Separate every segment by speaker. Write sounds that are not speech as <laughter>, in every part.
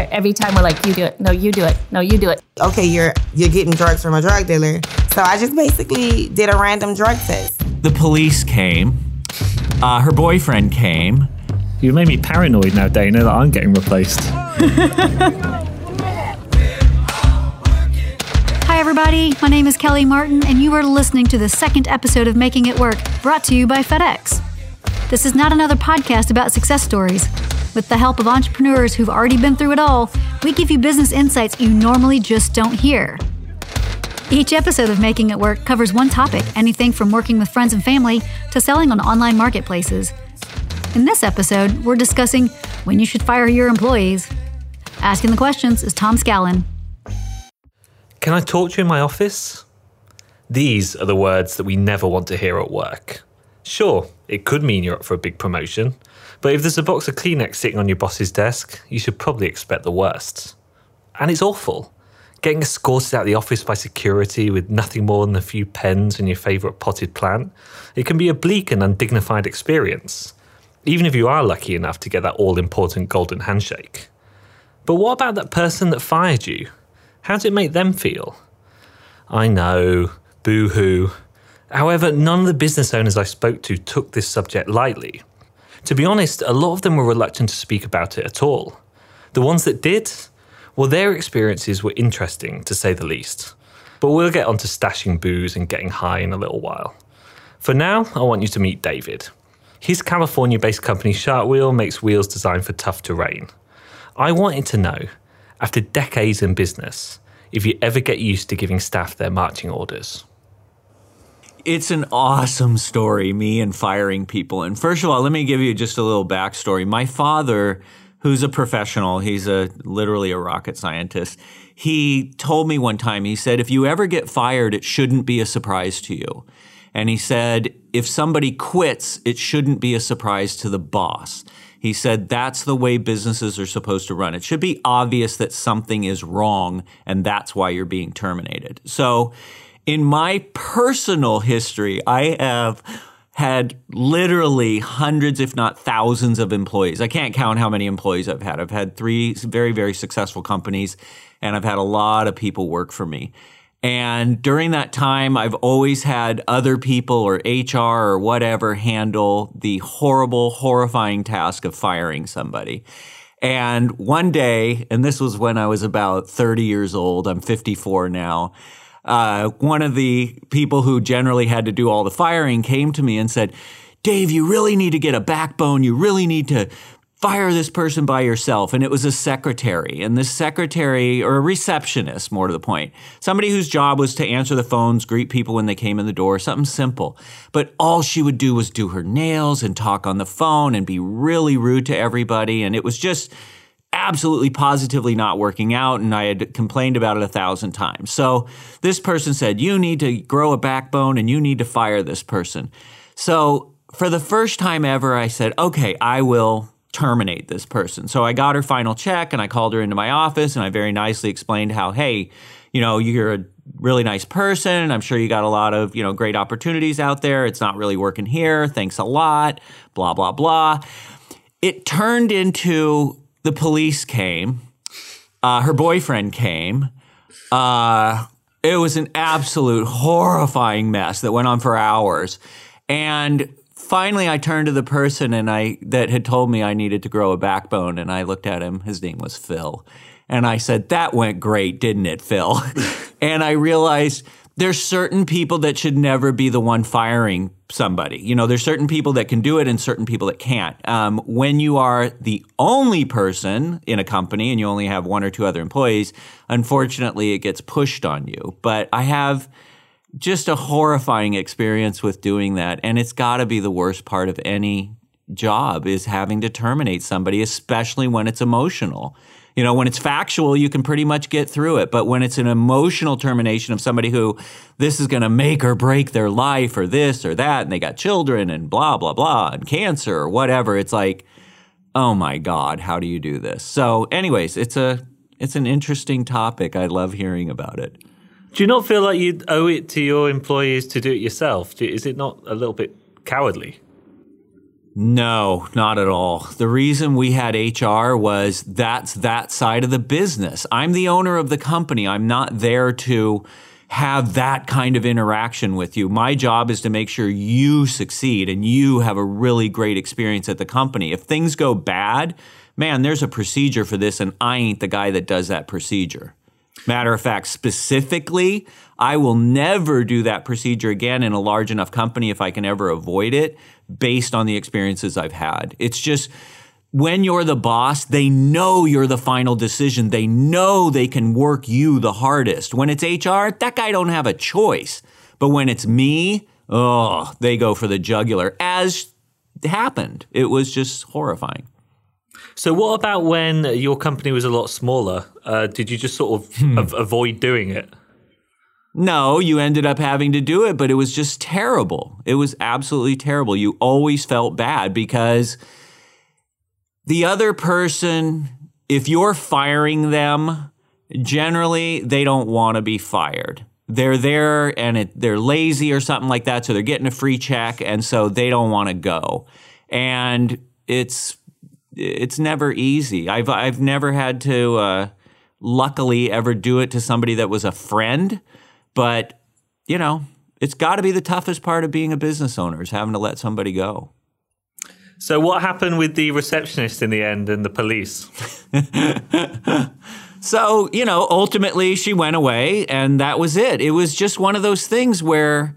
Speaker 1: where every time we're like, you do it, no, you do it, no, you do it.
Speaker 2: Okay, you're you're getting drugs from a drug dealer. So I just basically did a random drug test.
Speaker 3: The police came. Uh, her boyfriend came.
Speaker 4: You made me paranoid now, Dana, that I'm getting replaced. <laughs>
Speaker 5: Hi, everybody. My name is Kelly Martin, and you are listening to the second episode of Making It Work, brought to you by FedEx. This is not another podcast about success stories. With the help of entrepreneurs who've already been through it all, we give you business insights you normally just don't hear. Each episode of Making It Work covers one topic, anything from working with friends and family to selling on online marketplaces. In this episode, we're discussing when you should fire your employees. Asking the questions is Tom Scallon.
Speaker 4: Can I talk to you in my office? These are the words that we never want to hear at work. Sure, it could mean you're up for a big promotion, but if there's a box of Kleenex sitting on your boss's desk, you should probably expect the worst. And it's awful. Getting escorted out of the office by security with nothing more than a few pens and your favourite potted plant, it can be a bleak and undignified experience even if you are lucky enough to get that all important golden handshake. But what about that person that fired you? How does it make them feel? I know, boo hoo. However, none of the business owners I spoke to took this subject lightly. To be honest, a lot of them were reluctant to speak about it at all. The ones that did, well, their experiences were interesting to say the least. But we'll get on to stashing booze and getting high in a little while. For now, I want you to meet David. His California based company Sharkwheel makes wheels designed for tough terrain. I wanted to know, after decades in business, if you ever get used to giving staff their marching orders.
Speaker 3: It's an awesome story, me and firing people. And first of all, let me give you just a little backstory. My father, who's a professional, he's a literally a rocket scientist. He told me one time, he said, if you ever get fired, it shouldn't be a surprise to you. And he said, if somebody quits, it shouldn't be a surprise to the boss. He said that's the way businesses are supposed to run. It should be obvious that something is wrong and that's why you're being terminated. So, in my personal history, I have had literally hundreds, if not thousands, of employees. I can't count how many employees I've had. I've had three very, very successful companies, and I've had a lot of people work for me. And during that time, I've always had other people or HR or whatever handle the horrible, horrifying task of firing somebody. And one day, and this was when I was about 30 years old, I'm 54 now. Uh, one of the people who generally had to do all the firing came to me and said, Dave, you really need to get a backbone. You really need to fire this person by yourself. And it was a secretary. And this secretary, or a receptionist, more to the point, somebody whose job was to answer the phones, greet people when they came in the door, something simple. But all she would do was do her nails and talk on the phone and be really rude to everybody. And it was just absolutely positively not working out. And I had complained about it a thousand times. So this person said, You need to grow a backbone and you need to fire this person. So for the first time ever, I said, Okay, I will terminate this person. So I got her final check and I called her into my office and I very nicely explained how, hey, you know, you're a really nice person. I'm sure you got a lot of, you know, great opportunities out there. It's not really working here. Thanks a lot. Blah, blah, blah. It turned into the police came, uh, her boyfriend came. Uh, it was an absolute horrifying mess that went on for hours. And finally I turned to the person and I that had told me I needed to grow a backbone and I looked at him. His name was Phil. And I said, "That went great, didn't it, Phil?" <laughs> and I realized there's certain people that should never be the one firing somebody. You know, there's certain people that can do it and certain people that can't. Um, when you are the only person in a company and you only have one or two other employees, unfortunately, it gets pushed on you. But I have just a horrifying experience with doing that. And it's got to be the worst part of any job is having to terminate somebody, especially when it's emotional. You know, when it's factual, you can pretty much get through it. But when it's an emotional termination of somebody who this is going to make or break their life or this or that, and they got children and blah, blah, blah, and cancer or whatever, it's like, oh my God, how do you do this? So, anyways, it's a it's an interesting topic. I love hearing about it.
Speaker 4: Do you not feel like you owe it to your employees to do it yourself? Is it not a little bit cowardly?
Speaker 3: No, not at all. The reason we had HR was that's that side of the business. I'm the owner of the company. I'm not there to have that kind of interaction with you. My job is to make sure you succeed and you have a really great experience at the company. If things go bad, man, there's a procedure for this, and I ain't the guy that does that procedure. Matter of fact, specifically, I will never do that procedure again in a large enough company if I can ever avoid it based on the experiences I've had. It's just when you're the boss, they know you're the final decision. They know they can work you the hardest. When it's HR, that guy don't have a choice. But when it's me, oh, they go for the jugular as happened. It was just horrifying.
Speaker 4: So, what about when your company was a lot smaller? Uh, did you just sort of
Speaker 3: Hmm.
Speaker 4: av- avoid doing it?
Speaker 3: No, you ended up having to do it, but it was just terrible. It was absolutely terrible. You always felt bad because the other person, if you're firing them, generally they don't want to be fired. They're there and it, they're lazy or something like that, so they're getting a free check, and so they don't want to go. And it's it's never easy. I've I've never had to, uh, luckily, ever do it to somebody that was a friend, but you know, it's got to be the toughest part of being a business owner is having to let somebody go.
Speaker 4: So, what happened with the receptionist in the end and the police? <laughs>
Speaker 3: So, you know, ultimately she went away and that was it. It was just one of those things where,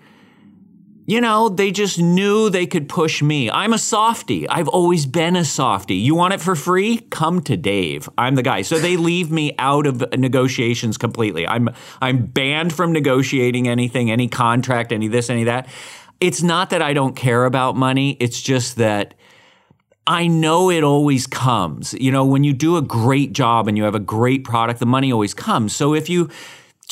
Speaker 3: you know, they just knew they could push me. I'm a softie. I've always been a softie. You want it for free? Come to Dave. I'm the guy. So they leave me out of negotiations completely. I'm I'm banned from negotiating anything, any contract, any this, any that. It's not that I don't care about money. It's just that I know it always comes. You know, when you do a great job and you have a great product, the money always comes. So if you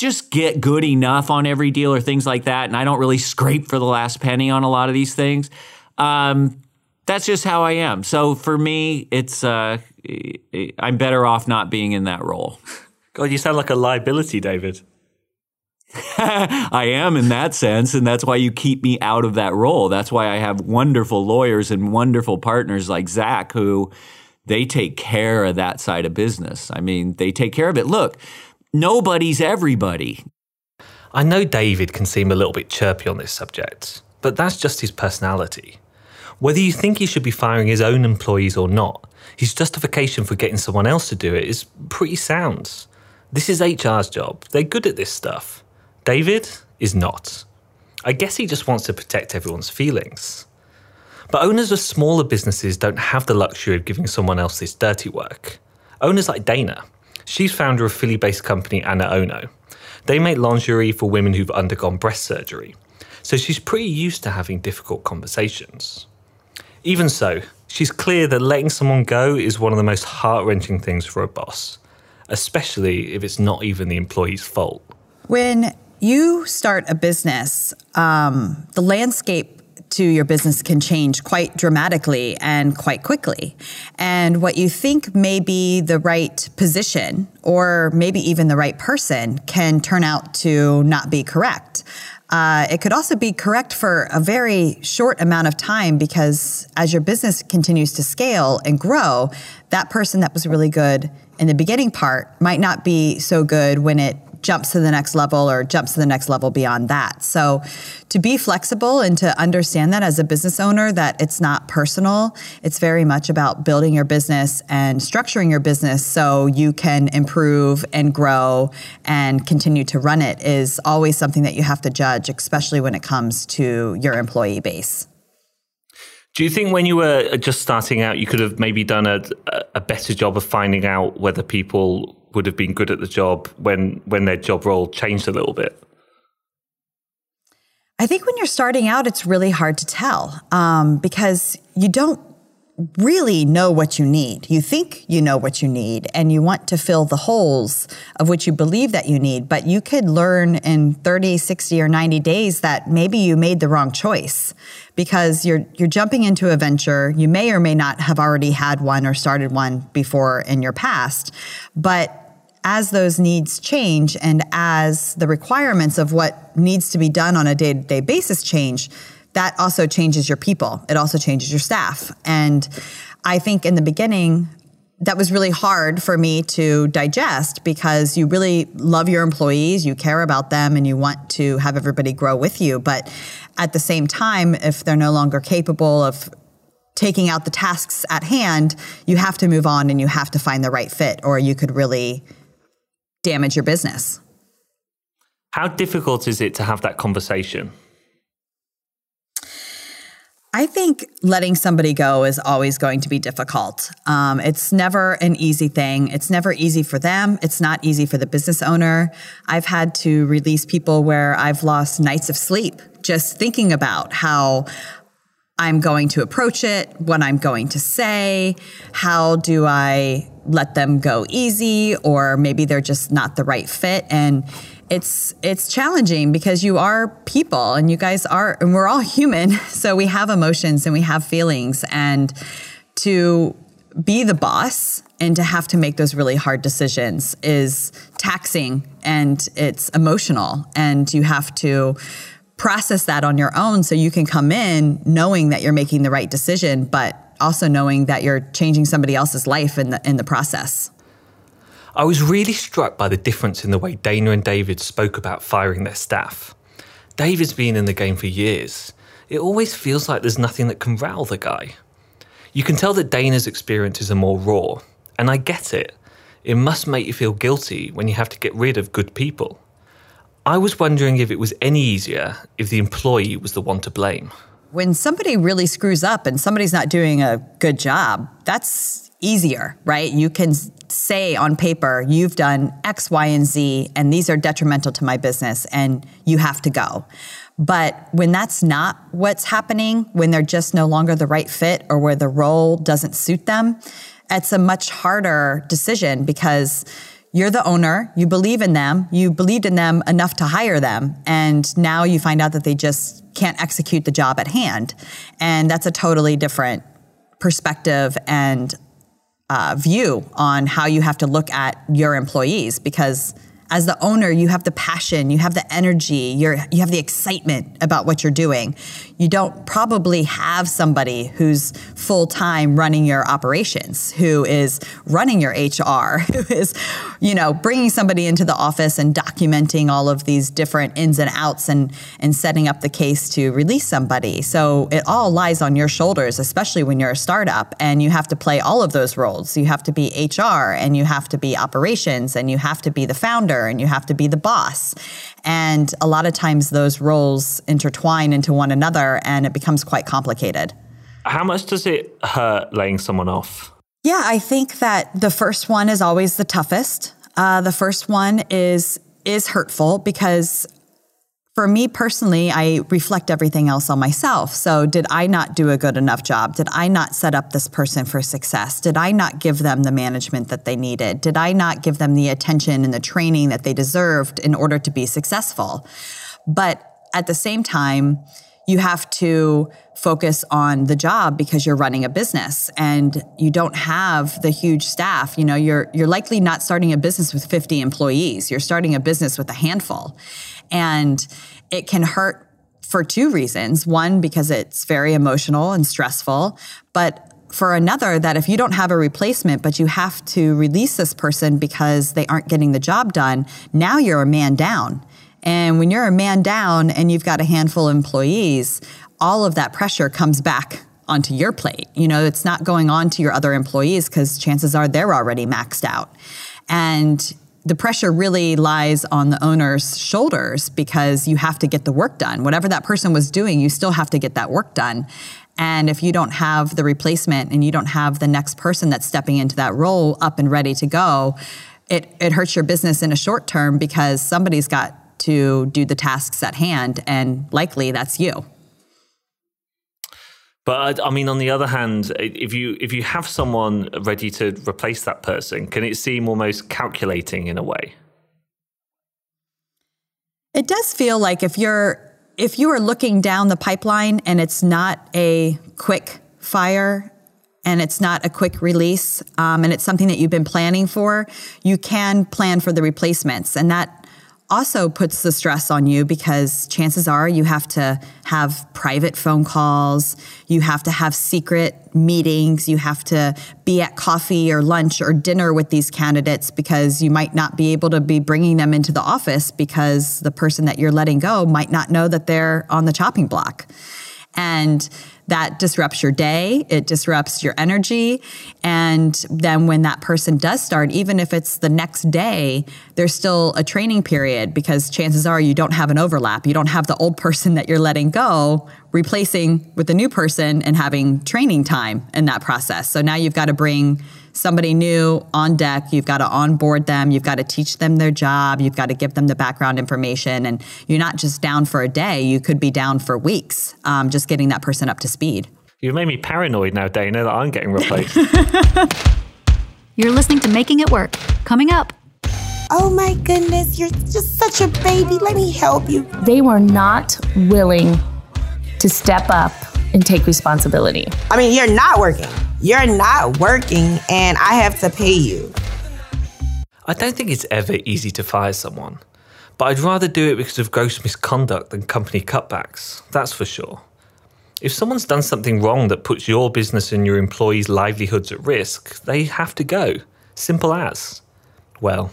Speaker 3: just get good enough on every deal or things like that, and I don't really scrape for the last penny on a lot of these things, um, that's just how I am. So for me, it's uh, I'm better off not being in that role. <laughs>
Speaker 4: God, you sound like a liability, David. <laughs>
Speaker 3: I am in that sense, and that's why you keep me out of that role. That's why I have wonderful lawyers and wonderful partners like Zach who they take care of that side of business. I mean, they take care of it. Look, nobody's everybody.
Speaker 4: I know David can seem a little bit chirpy on this subject, but that's just his personality. Whether you think he should be firing his own employees or not, his justification for getting someone else to do it is pretty sound. This is HR's job. They're good at this stuff. David is not. I guess he just wants to protect everyone's feelings. But owners of smaller businesses don't have the luxury of giving someone else this dirty work. Owners like Dana, she's founder of Philly based company AnaOno. They make lingerie for women who've undergone breast surgery, so she's pretty used to having difficult conversations. Even so, she's clear that letting someone go is one of the most heart wrenching things for a boss, especially if it's not even the employee's fault.
Speaker 6: When you start a business, um, the landscape to your business can change quite dramatically and quite quickly. And what you think may be the right position or maybe even the right person can turn out to not be correct. Uh, it could also be correct for a very short amount of time because as your business continues to scale and grow, that person that was really good in the beginning part might not be so good when it jumps to the next level or jumps to the next level beyond that. So to be flexible and to understand that as a business owner that it's not personal, it's very much about building your business and structuring your business so you can improve and grow and continue to run it is always something that you have to judge, especially when it comes to your employee base.
Speaker 4: Do you think when you were just starting out, you could have maybe done a, a better job of finding out whether people would have been good at the job when when their job role changed a little bit?
Speaker 6: I think when you're starting out, it's really hard to tell um, because you don't really know what you need. You think you know what you need and you want to fill the holes of which you believe that you need, but you could learn in 30, 60 or 90 days that maybe you made the wrong choice because you're you're jumping into a venture. You may or may not have already had one or started one before in your past, but as those needs change and as the requirements of what needs to be done on a day-to-day basis change, that also changes your people. It also changes your staff. And I think in the beginning, that was really hard for me to digest because you really love your employees, you care about them, and you want to have everybody grow with you. But at the same time, if they're no longer capable of taking out the tasks at hand, you have to move on and you have to find the right fit, or you could really damage your business.
Speaker 4: How difficult is it to have that conversation?
Speaker 6: I think letting somebody go is always going to be difficult. Um, it's never an easy thing. It's never easy for them. It's not easy for the business owner. I've had to release people where I've lost nights of sleep just thinking about how I'm going to approach it, what I'm going to say, how do I let them go easy, or maybe they're just not the right fit. And it's it's challenging because you are people and you guys are and we're all human. <laughs> So we have emotions and we have feelings. And to be the boss and to have to make those really hard decisions is taxing and it's emotional. And you have to process that on your own so you can come in knowing that you're making the right decision but also knowing that you're changing somebody else's life in the in the process
Speaker 4: I was really struck by the difference in the way Dana and David spoke about firing their staff. David's been in the game for years. It always feels like there's nothing that can rile the guy. You can tell that Dana's experiences are more raw, and I get it. It must make you feel guilty when you have to get rid of good people. I was wondering if it was any easier if the employee was the one to blame.
Speaker 6: When somebody really screws up and somebody's not doing a good job, that's easier, right? You can say on paper, you've done X, Y, and Z, and these are detrimental to my business, and you have to go. But when that's not what's happening, when they're just no longer the right fit or where the role doesn't suit them, it's a much harder decision because you're the owner, you believe in them, you believed in them enough to hire them, and now you find out that they just can't execute the job at hand. And that's a totally different perspective and uh, view on how you have to look at your employees because as the owner, you have the passion, you have the energy, you're, you have the excitement about what you're doing. You don't probably have somebody who's full time running your operations, who is running your HR, <laughs> who is, you know, bringing somebody into the office and documenting all of these different ins and outs and, and setting up the case to release somebody. So it all lies on your shoulders, especially when you're a startup and you have to play all of those roles. You have to be HR and you have to be operations and you have to be the founder and you have to be the boss. And a lot of times those roles intertwine into one another and it becomes quite complicated.
Speaker 4: How much does it hurt laying someone off?
Speaker 6: Yeah, I think that the first one is always the toughest. Uh, the first one is is hurtful because for me personally, I reflect everything else on myself. So, did I not do a good enough job? Did I not set up this person for success? Did I not give them the management that they needed? Did I not give them the attention and the training that they deserved in order to be successful? But at the same time, you have to focus on the job because you're running a business and you don't have the huge staff you know you're you're likely not starting a business with 50 employees you're starting a business with a handful and it can hurt for two reasons. One, because it's very emotional and stressful, but for another, that if you don't have a replacement, but you have to release this person because they aren't getting the job done, now you're a man down. And when you're a man down and you've got a handful of employees, all of that pressure comes back onto your plate. You know, it's not going on to your other employees because chances are they're already maxed out. And the pressure really lies on the owner's shoulders because you have to get the work done. Whatever that person was doing, you still have to get that work done. And if you don't have the replacement and you don't have the next person that's stepping into that role up and ready to go, it, it hurts your business in a short term because somebody's got to do the tasks at hand, and likely that's you.
Speaker 4: But I mean, on the other hand, if you if you have someone ready to replace that person, can it seem almost calculating in a way?
Speaker 6: It does feel like if you're if you are looking down the pipeline and it's not a quick fire and it's not a quick release um, and it's something that you've been planning for, you can plan for the replacements, and that also puts the stress on you because chances are you have to have private phone calls, you have to have secret meetings, you have to be at coffee or lunch or dinner with these candidates because you might not be able to be bringing them into the office because the person that you're letting go might not know that they're on the chopping block. And that disrupts your day, it disrupts your energy. And then when that person does start, even if it's the next day, there's still a training period because chances are you don't have an overlap. You don't have the old person that you're letting go replacing with the new person and having training time in that process. So now you've got to bring somebody new on deck. You've got to onboard them. You've got to teach them their job. You've got to give them the background information. And you're not just down for a day, you could be down for weeks um, just getting that person up to speed.
Speaker 4: You've made me paranoid now, Dana, that I'm getting replaced. <laughs>
Speaker 5: You're listening to Making It Work. Coming up.
Speaker 2: Oh my goodness, you're just such a baby. Let me help you.
Speaker 1: They were not willing to step up and take responsibility.
Speaker 2: I mean, you're not working. You're not working, and I have to pay you.
Speaker 4: I don't think it's ever easy to fire someone, but I'd rather do it because of gross misconduct than company cutbacks, that's for sure. If someone's done something wrong that puts your business and your employees' livelihoods at risk, they have to go. Simple as. Well,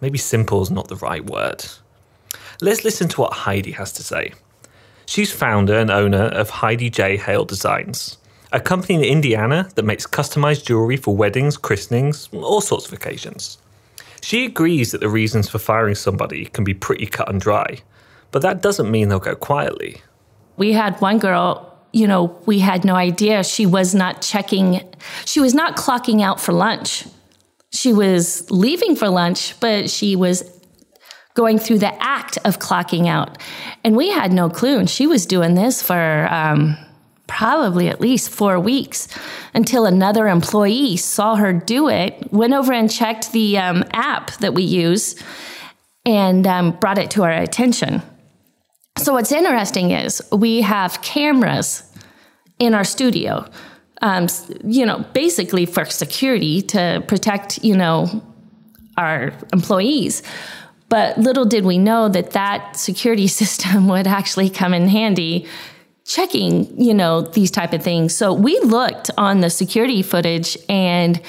Speaker 4: maybe simple's not the right word. Let's listen to what Heidi has to say. She's founder and owner of Heidi J. Hale Designs, a company in Indiana that makes customized jewelry for weddings, christenings, all sorts of occasions. She agrees that the reasons for firing somebody can be pretty cut and dry, but that doesn't mean they'll go quietly.
Speaker 1: We had one girl, you know, we had no idea she was not checking, she was not clocking out for lunch. She was leaving for lunch, but she was going through the act of clocking out. And we had no clue. And she was doing this for um, probably at least four weeks until another employee saw her do it, went over and checked the um, app that we use, and um, brought it to our attention. So, what's interesting is we have cameras in our studio. Um, you know, basically for security to protect, you know, our employees. But little did we know that that security <laughs> system would actually come in handy checking, you know, these type of things. So we looked on the security footage and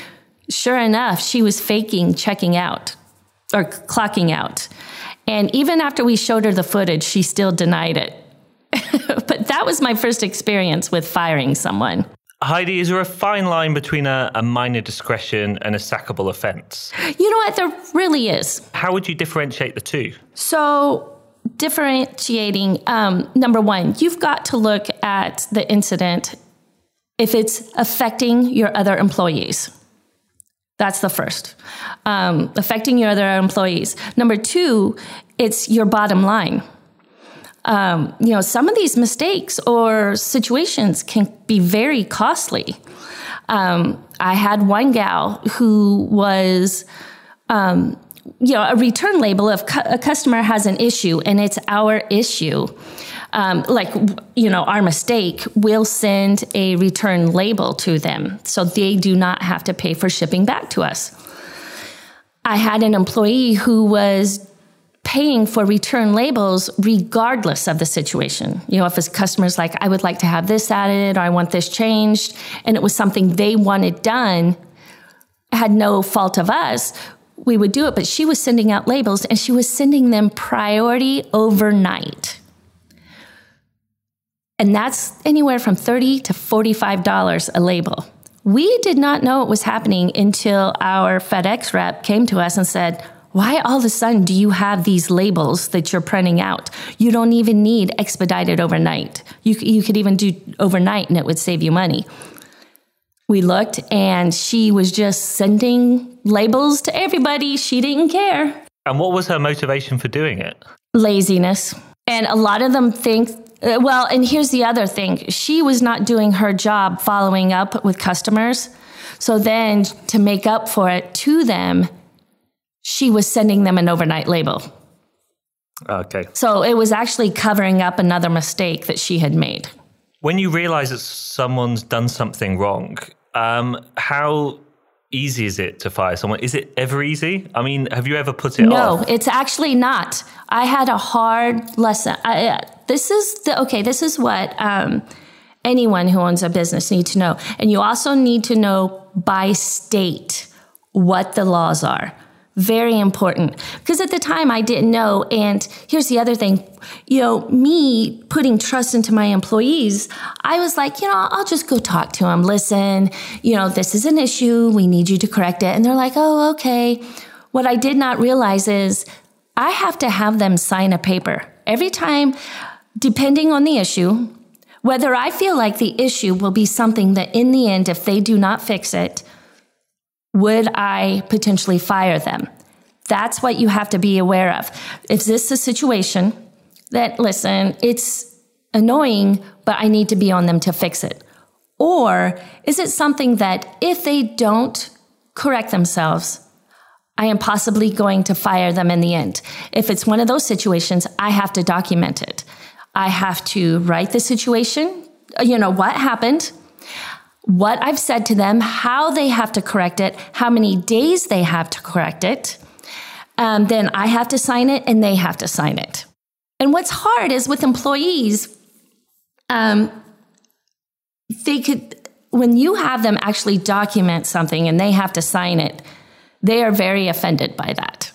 Speaker 1: sure enough, she was faking checking out or clocking out. And even after we showed her the footage, she still denied it. <laughs> but that was my first experience with firing someone.
Speaker 4: Heidi, is there a fine line between a, a, minor discretion and a sackable offence?
Speaker 1: You know what? There really is.
Speaker 4: How would you differentiate the two?
Speaker 1: So, differentiating, um, number one, you've got to look at the incident if it's affecting your other employees. That's the first. Um, affecting your other employees. Number two, it's your bottom line um, you know, some of these mistakes or situations can be very costly. Um, I had one gal who was, um, you know, a return label if cu- a customer has an issue and it's our issue. Um, like you know our mistake we'll send a return label to them so they do not have to pay for shipping back to us i had an employee who was paying for return labels regardless of the situation. You know, if a customer's like, I would like to have this added or I want this changed, and it was something they wanted done, had no fault of us, we would do it. But she was sending out labels and she was sending them priority overnight. And that's anywhere from 30 to $45 a label. We did not know it was happening until our FedEx rep came to us and said, why all of a sudden do you have these labels that you're printing out? You don't even need expedited overnight. You, you could even do overnight and it would save you money. We looked and she was just sending labels to everybody. She didn't care.
Speaker 4: And what was her motivation for doing it?
Speaker 1: Laziness. And a lot of them think, uh, well, and here's the other thing she was not doing her job following up with customers. So then to make up for it to them, she was sending them an overnight label.
Speaker 4: Okay.
Speaker 1: So it was actually covering up another mistake that she had made.
Speaker 4: When you realize that someone's done something wrong, um, how easy is it to fire someone? Is it ever easy? I mean, have you ever put it
Speaker 1: no,
Speaker 4: off?
Speaker 1: it's actually not. I had a hard lesson. I, uh, this is the, okay. This is what um, anyone who owns a business needs to know, and you also need to know by state what the laws are. Very important because at the time I didn't know. And here's the other thing, you know, me putting trust into my employees, I was like, you know, I'll just go talk to them. Listen, you know, this is an issue. We need you to correct it. And they're like, oh, okay. What I did not realize is I have to have them sign a paper every time, depending on the issue, whether I feel like the issue will be something that in the end, if they do not fix it, would I potentially fire them? That's what you have to be aware of. Is this a situation that, listen, it's annoying, but I need to be on them to fix it? Or is it something that if they don't correct themselves, I am possibly going to fire them in the end? If it's one of those situations, I have to document it. I have to write the situation, you know, what happened, what I've said to them, how they have to correct it, how many days they have to correct it. Um, then I have to sign it and they have to sign it. And what's hard is with employees, um, they could, when you have them actually document something and they have to sign it, they are very offended by that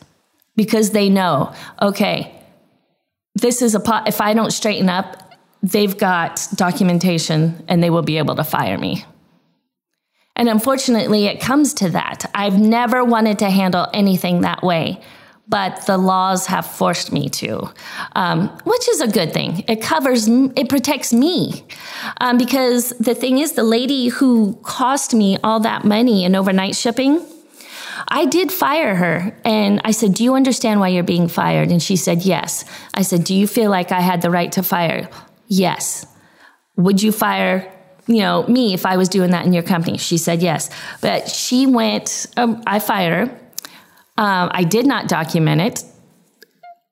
Speaker 1: because they know, okay, this is a pot, if I don't straighten up, they've got documentation and they will be able to fire me. And unfortunately, it comes to that. I've never wanted to handle anything that way, but the laws have forced me to, um, which is a good thing. It covers, it protects me. Um, because the thing is, the lady who cost me all that money in overnight shipping, I did fire her. And I said, Do you understand why you're being fired? And she said, Yes. I said, Do you feel like I had the right to fire? Yes. Would you fire you know, me if I was doing that in your company? She said yes. But she went, um, I fired her. Um, I did not document it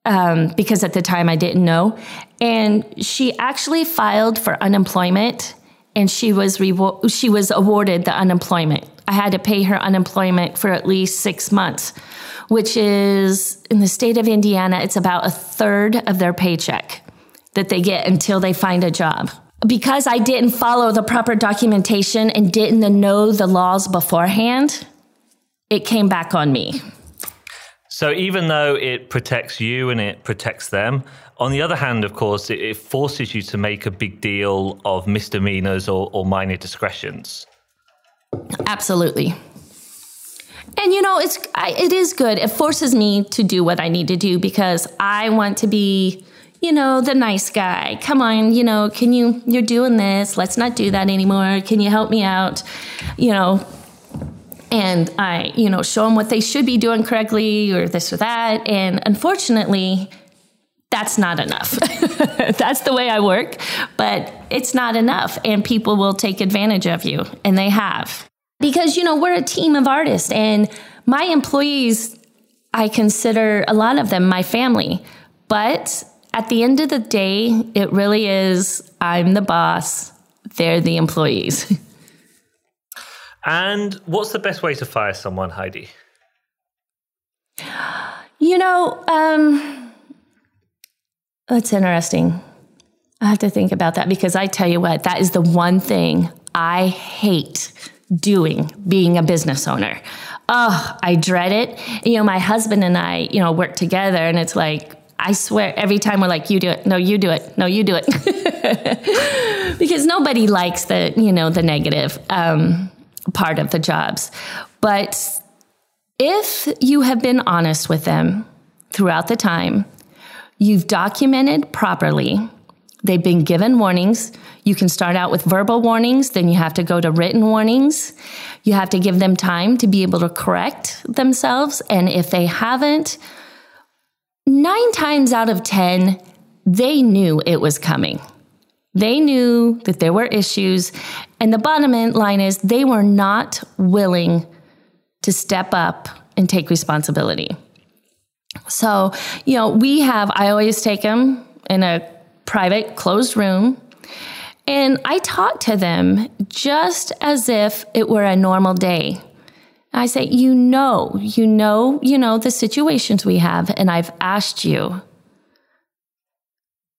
Speaker 1: um, because at the time I didn't know. And she actually filed for unemployment and she was, she was awarded the unemployment. I had to pay her unemployment for at least six months, which is in the state of Indiana, it's about a third of their paycheck that they get until they find a job because I didn't follow the proper documentation and didn't know the laws beforehand, it came back on me.
Speaker 4: So even though it protects you and it protects them, on the other hand, of course, it, it forces you to make a big deal of misdemeanors or, or minor discretions.
Speaker 1: Absolutely. And you know, it's I, it is good. It forces me to do what I need to do because I want to be you know, the nice guy. Come on, you know, can you, you're doing this. Let's not do that anymore. Can you help me out? You know, and I, you know, show them what they should be doing correctly or this or that. And unfortunately, that's not enough. <laughs> that's the way I work, but it's not enough. And people will take advantage of you, and they have. Because, you know, we're a team of artists, and my employees, I consider a lot of them my family. But at the end of the day, it really is I'm the boss, they're the employees. <laughs>
Speaker 4: and what's the best way to fire someone, Heidi?
Speaker 1: You know, um, that's interesting. I have to think about that because I tell you what, that is the one thing I hate doing being a business owner. Oh, I dread it. You know, my husband and I, you know, work together and it's like, I swear, every time we're like, you do it. No, you do it. No, you do it. <laughs> because nobody likes the, you know, the negative um, part of the jobs. But if you have been honest with them throughout the time, you've documented properly, they've been given warnings. You can start out with verbal warnings, then you have to go to written warnings. You have to give them time to be able to correct themselves. And if they haven't, nine times out of 10, they knew it was coming. They knew that there were issues. And the bottom line is they were not willing to step up and take responsibility. So, you know, we have, I always take them in a private, closed room. And I talk to them just as if it were a normal day. I say, you know, you know, you know, the situations we have, and I've asked you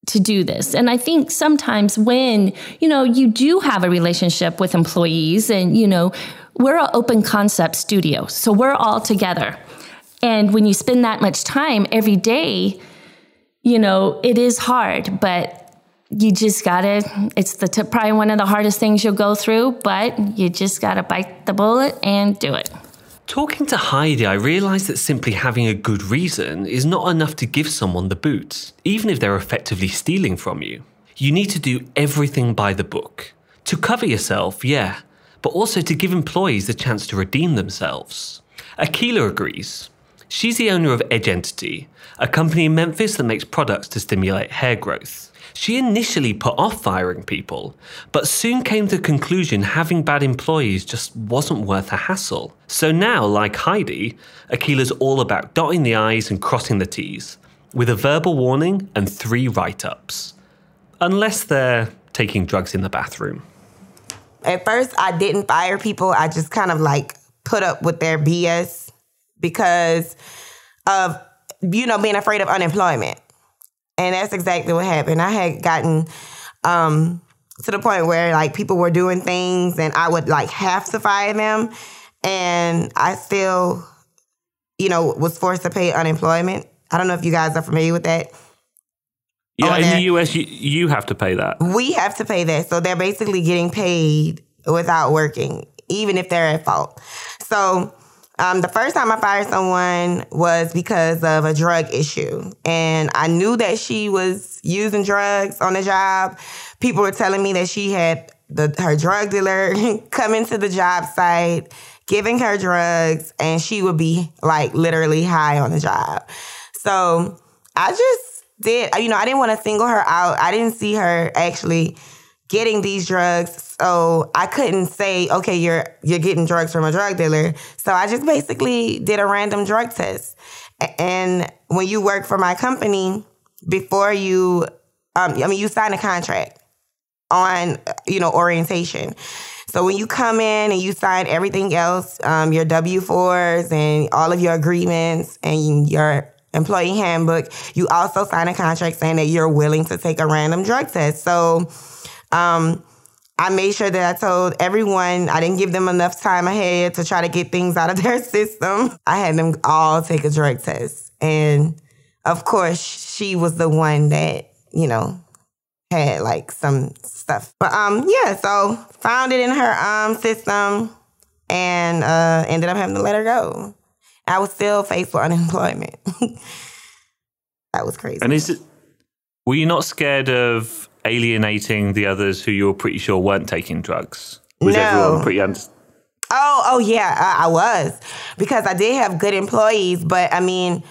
Speaker 1: to do this. And I think sometimes when, you know, you do have a relationship with employees and, you know, we're an open concept studio. So we're all together. And when you spend that much time every day, you know, it is hard, but you just gotta, it's the probably one of the hardest things you'll go through, but you just gotta bite the bullet and do it.
Speaker 4: Talking to Heidi, I realised that simply having a good reason is not enough to give someone the boot, even if they're effectively stealing from you. You need to do everything by the book. To cover yourself, yeah, but also to give employees the chance to redeem themselves. Akila agrees. She's the owner of Edge Entity, a company in Memphis that makes products to stimulate hair growth. She initially put off firing people, but soon came to the conclusion having bad employees just wasn't worth the hassle. So now, like Heidi, Akila's all about dotting the I's and crossing the T's, with a verbal warning and three write ups. Unless they're taking drugs in the bathroom.
Speaker 2: At first, I didn't fire people. I just kind of like put up with their BS because of, you know, being afraid of unemployment. And that's exactly what happened. I had gotten um, to the point where like people were doing things and I would like have to fire them. And I still, you know, was forced to pay unemployment. I don't know if you guys are familiar with that.
Speaker 4: Yeah, in the US, you, you have to pay that.
Speaker 2: We have to pay that. So they're basically getting paid without working, even if they're at fault. So um, the first time I fired someone was because of a drug issue. And I knew that she was using drugs on the job. People were telling me that she had the, her drug dealer <laughs> come into the job site, giving her drugs, and she would be like literally high on the job. So I just did, you know, I didn't want to single her out. I didn't see her actually getting these drugs. So I couldn't say, okay, you're you're getting drugs from a drug dealer. So I just basically did a random drug test. And when you work for my company, before you um, I mean you sign a contract on you know orientation. So when you come in and you sign everything else, um, your W fours and all of your agreements and your employee handbook, you also sign a contract saying that you're willing to take a random drug test. So um, I made sure that I told everyone I didn't give them enough time ahead to try to get things out of <laughs> their system. I had them all take a drug test. And of course, she was the one that, you know, had like some stuff. But um yeah, so found it in her um system and uh ended up having to let her go. I was still faced with unemployment. <laughs> that was crazy.
Speaker 4: And is it, were you not scared of alienating the others who you were pretty sure weren't taking drugs? Was
Speaker 2: No.
Speaker 4: everyone pretty under-
Speaker 2: Oh, oh yeah, I, I was because I did have good employees, but I mean,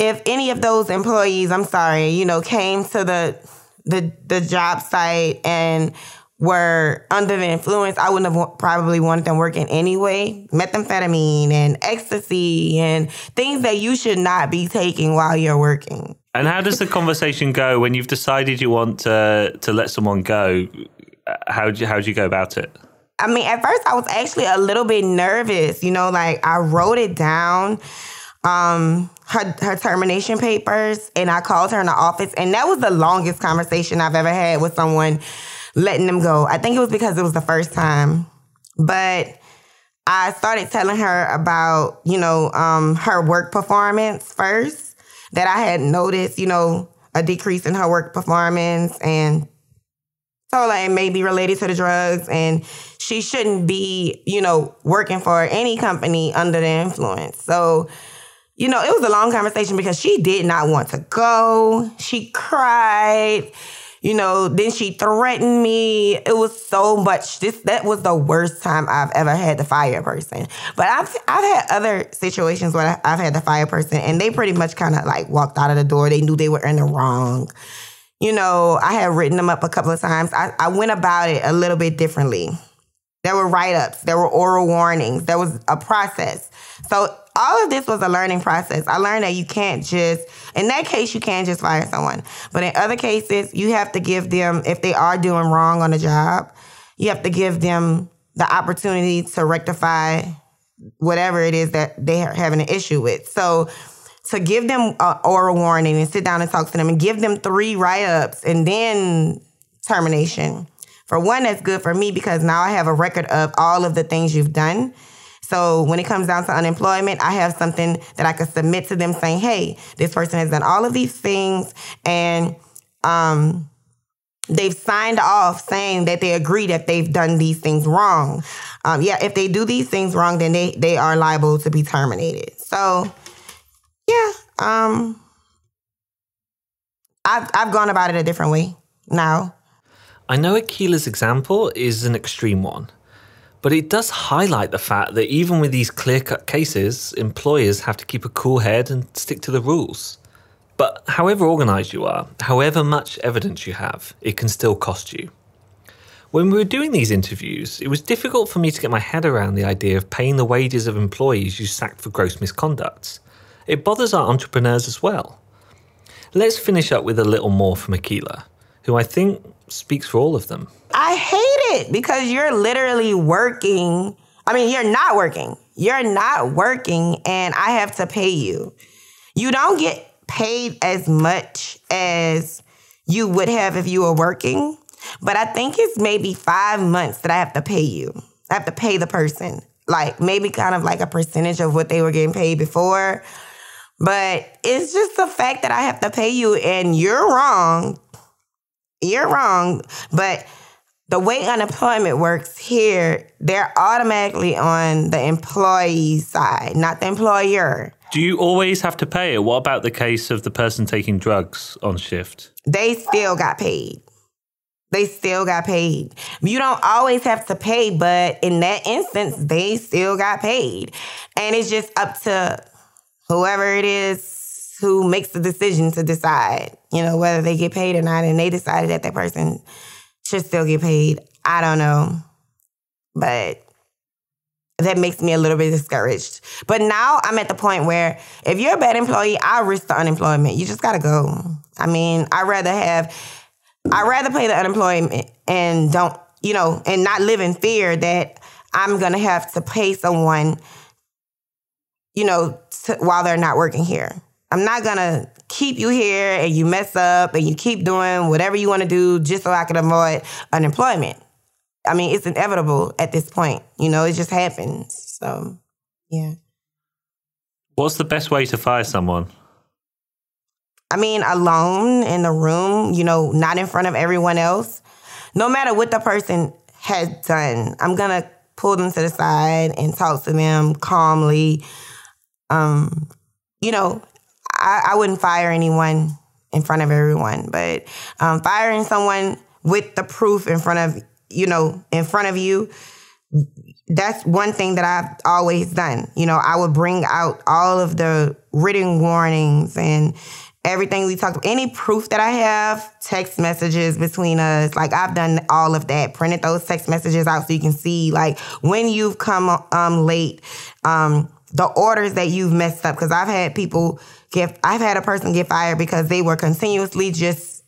Speaker 2: if any of those employees, I'm sorry, you know, came to the the the job site and were under the influence, I wouldn't have probably wanted them working anyway. Methamphetamine and ecstasy and things that you should not be taking while you're working.
Speaker 4: And how does the conversation go when you've decided you want to to let someone go? How do you, how do you go about it?
Speaker 2: I mean, at first I was actually a little bit nervous, you know, like I wrote it down, um, her her termination papers, and I called her in the office, and that was the longest conversation I've ever had with someone letting them go. I think it was because it was the first time. But I started telling her about, you know, um, her work performance first, that I had noticed, you know, a decrease in her work performance and told her it may be related to the drugs and she shouldn't be, you know, working for any company under the influence. So, you know, it was a long conversation because she did not want to go. She cried. You know, then she threatened me. It was so much. This that was the worst time I've ever had to fire a person. But I've I've had other situations where I've had to fire a person, and they pretty much kind of like walked out of the door. They knew they were in the wrong you know, I had written them up a couple of times. I, I went about it a little bit differently. There were write ups, there were oral warnings, there was a process. So, all of this was a learning process. I learned that you can't just, in that case, you can't just fire someone. But in other cases, you have to give them, if they are doing wrong on the job, you have to give them the opportunity to rectify whatever it is that they're having an issue with. So to give them an oral warning and sit down and talk to them and give them three write ups and then termination. For one, that's good for me because now I have a record of all of the things you've done. So when it comes down to unemployment, I have something that I could submit to them saying, hey, this person has done all of these things and um, they've signed off saying that they agree that they've done these things wrong. Um, yeah, if they do these things wrong, then they, they are liable to be terminated. So, yeah, um, I've, I've gone about it a different way now.
Speaker 4: I know Akila's example is an extreme one, but it does highlight the fact that even with these clear cut cases, employers have to keep a cool head and stick to the rules. But however organised you are, however much evidence you have, it can still cost you. When we were doing these interviews, it was difficult for me to get my head around the idea of paying the wages of employees you sacked for gross misconduct. It bothers our entrepreneurs as well. Let's finish up with a little more from Akila, who I think speaks for all of them.
Speaker 2: I hate it because you're literally working. I mean, you're not working. You're not working, and I have to pay you. You don't get paid as much as you would have if you were working, but I think it's maybe five months that I have to pay you. I have to pay the person, like maybe kind of like a percentage of what they were getting paid before. But it's just the fact that I have to pay you, and you're wrong. You're wrong, but the way unemployment works here, they're automatically on the employee side, not the employer.
Speaker 4: Do you always have to pay it? What about the case of the person taking drugs on shift?
Speaker 2: They still got paid. They still got paid. You don't always have to pay, but in that instance, they still got paid. And it's just up to whoever it is who makes the decision to decide, you know, whether they get paid or not. And they decided that that person should still get paid. I don't know. But that makes me a little bit discouraged. But now I'm at the point where if you're a bad employee, I risk the unemployment. You just gotta go. I mean, I'd rather have I'd rather pay the unemployment and don't, you know, and not live in fear that I'm gonna have to pay someone, you know, to, while they're not working here. I'm not gonna keep you here and you mess up and you keep doing whatever you want to do just so I can avoid unemployment. I mean, it's inevitable at this point. You know, it just happens. So, yeah.
Speaker 4: What's the best way to fire someone?
Speaker 2: I mean, alone in the room, you know, not in front of everyone else. No matter what the person has done, I'm going to pull them to the side and talk to them calmly. Um, you know, I, I wouldn't fire anyone in front of everyone, but um, firing someone with the proof in front of you know in front of you that's one thing that I've always done. You know, I would bring out all of the written warnings and everything we talked about, any proof that I have, text messages between us. Like I've done all of that, printed those text messages out so you can see like when you've come um late, um, the orders that you've messed up. Cause I've had people get I've had a person get fired because they were continuously just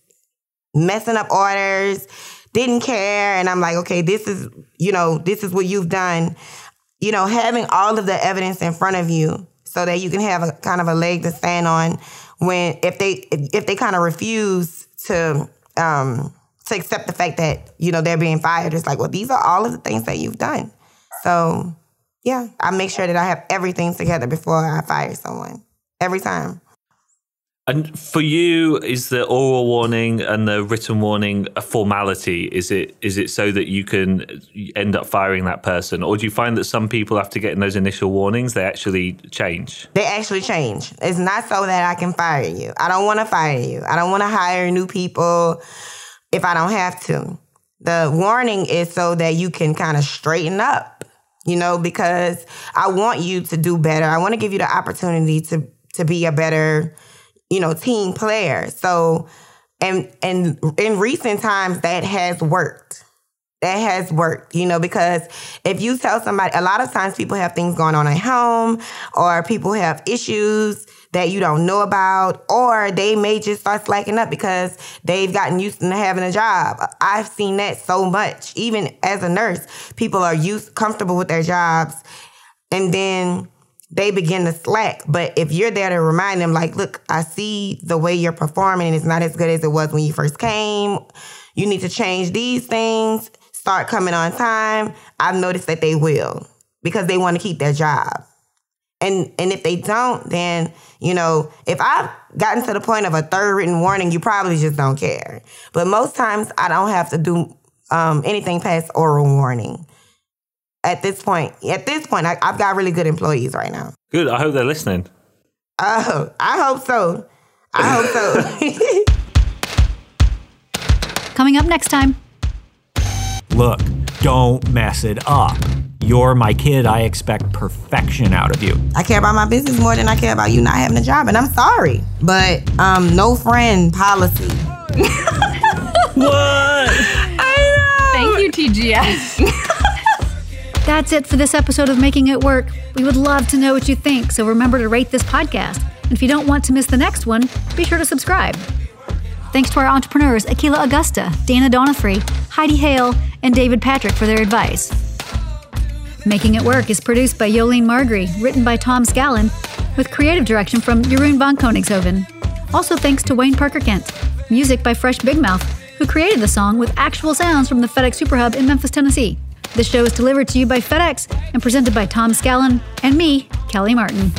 Speaker 2: messing up orders, didn't care. And I'm like, okay, this is, you know, this is what you've done. You know, having all of the evidence in front of you so that you can have a kind of a leg to stand on when if they if they kind of refuse to um to accept the fact that, you know, they're being fired. It's like, well, these are all of the things that you've done. So yeah, I make sure that I have everything together before I fire someone. Every time.
Speaker 4: And for you, is the oral warning and the written warning a formality? Is it is it so that you can end up firing that person, or do you find that some people after getting those initial warnings they actually change?
Speaker 2: They actually change. It's not so that I can fire you. I don't want to fire you. I don't want to hire new people if I don't have to. The warning is so that you can kind of straighten up, you know, because I want you to do better. I want to give you the opportunity to to be a better you know, team player. So, and and in recent times that has worked. That has worked, you know, because if you tell somebody, a lot of times people have things going on at home, or people have issues that you don't know about, or they may just start slacking up because they've gotten used to having a job. I've seen that so much. Even as a nurse, people are used comfortable with their jobs and then they begin to slack. But if you're there to remind them, like, look, I see the way you're performing and it's not as good as it was when you first came. You need to change these things, start coming on time. I've noticed that they will because they want to keep their job. And and if they don't, then, you know, if I've gotten to the point of a third written warning, you probably just don't care. But most times I don't have to do um, anything past oral warning at this point. At this point, I, have got really good employees right now.
Speaker 4: Good. I hope they're listening.
Speaker 2: Oh, I hope so. I hope
Speaker 5: so. <laughs> Coming up next time.
Speaker 3: Look, don't mess it up. You're my kid. I expect perfection out of you.
Speaker 2: I care about my business more than I care about you not having a job, and I'm sorry, but um, no friend policy. <laughs>
Speaker 4: what? <laughs> I know.
Speaker 7: Thank you, TGS.
Speaker 5: That's it for this episode of Making It Work. We would love to know what you think, so remember to rate this podcast. And if you don't want to miss the next one, be sure to subscribe. Thanks to our entrepreneurs, Akila Augusta, Dana Donofree, Heidi Hale, and David Patrick for their advice. Making It Work is produced by Yolene Margry, written by Tom Scallon, with creative direction from Jeroen von Koningshoven. Also thanks to Wayne Parker Kent. Music by Fresh Big Mouth, who created the song with actual sounds from the FedEx Superhub in Memphis, Tennessee. The show is delivered to you by FedEx and presented by Tom Scallon and me, Kelly Martin.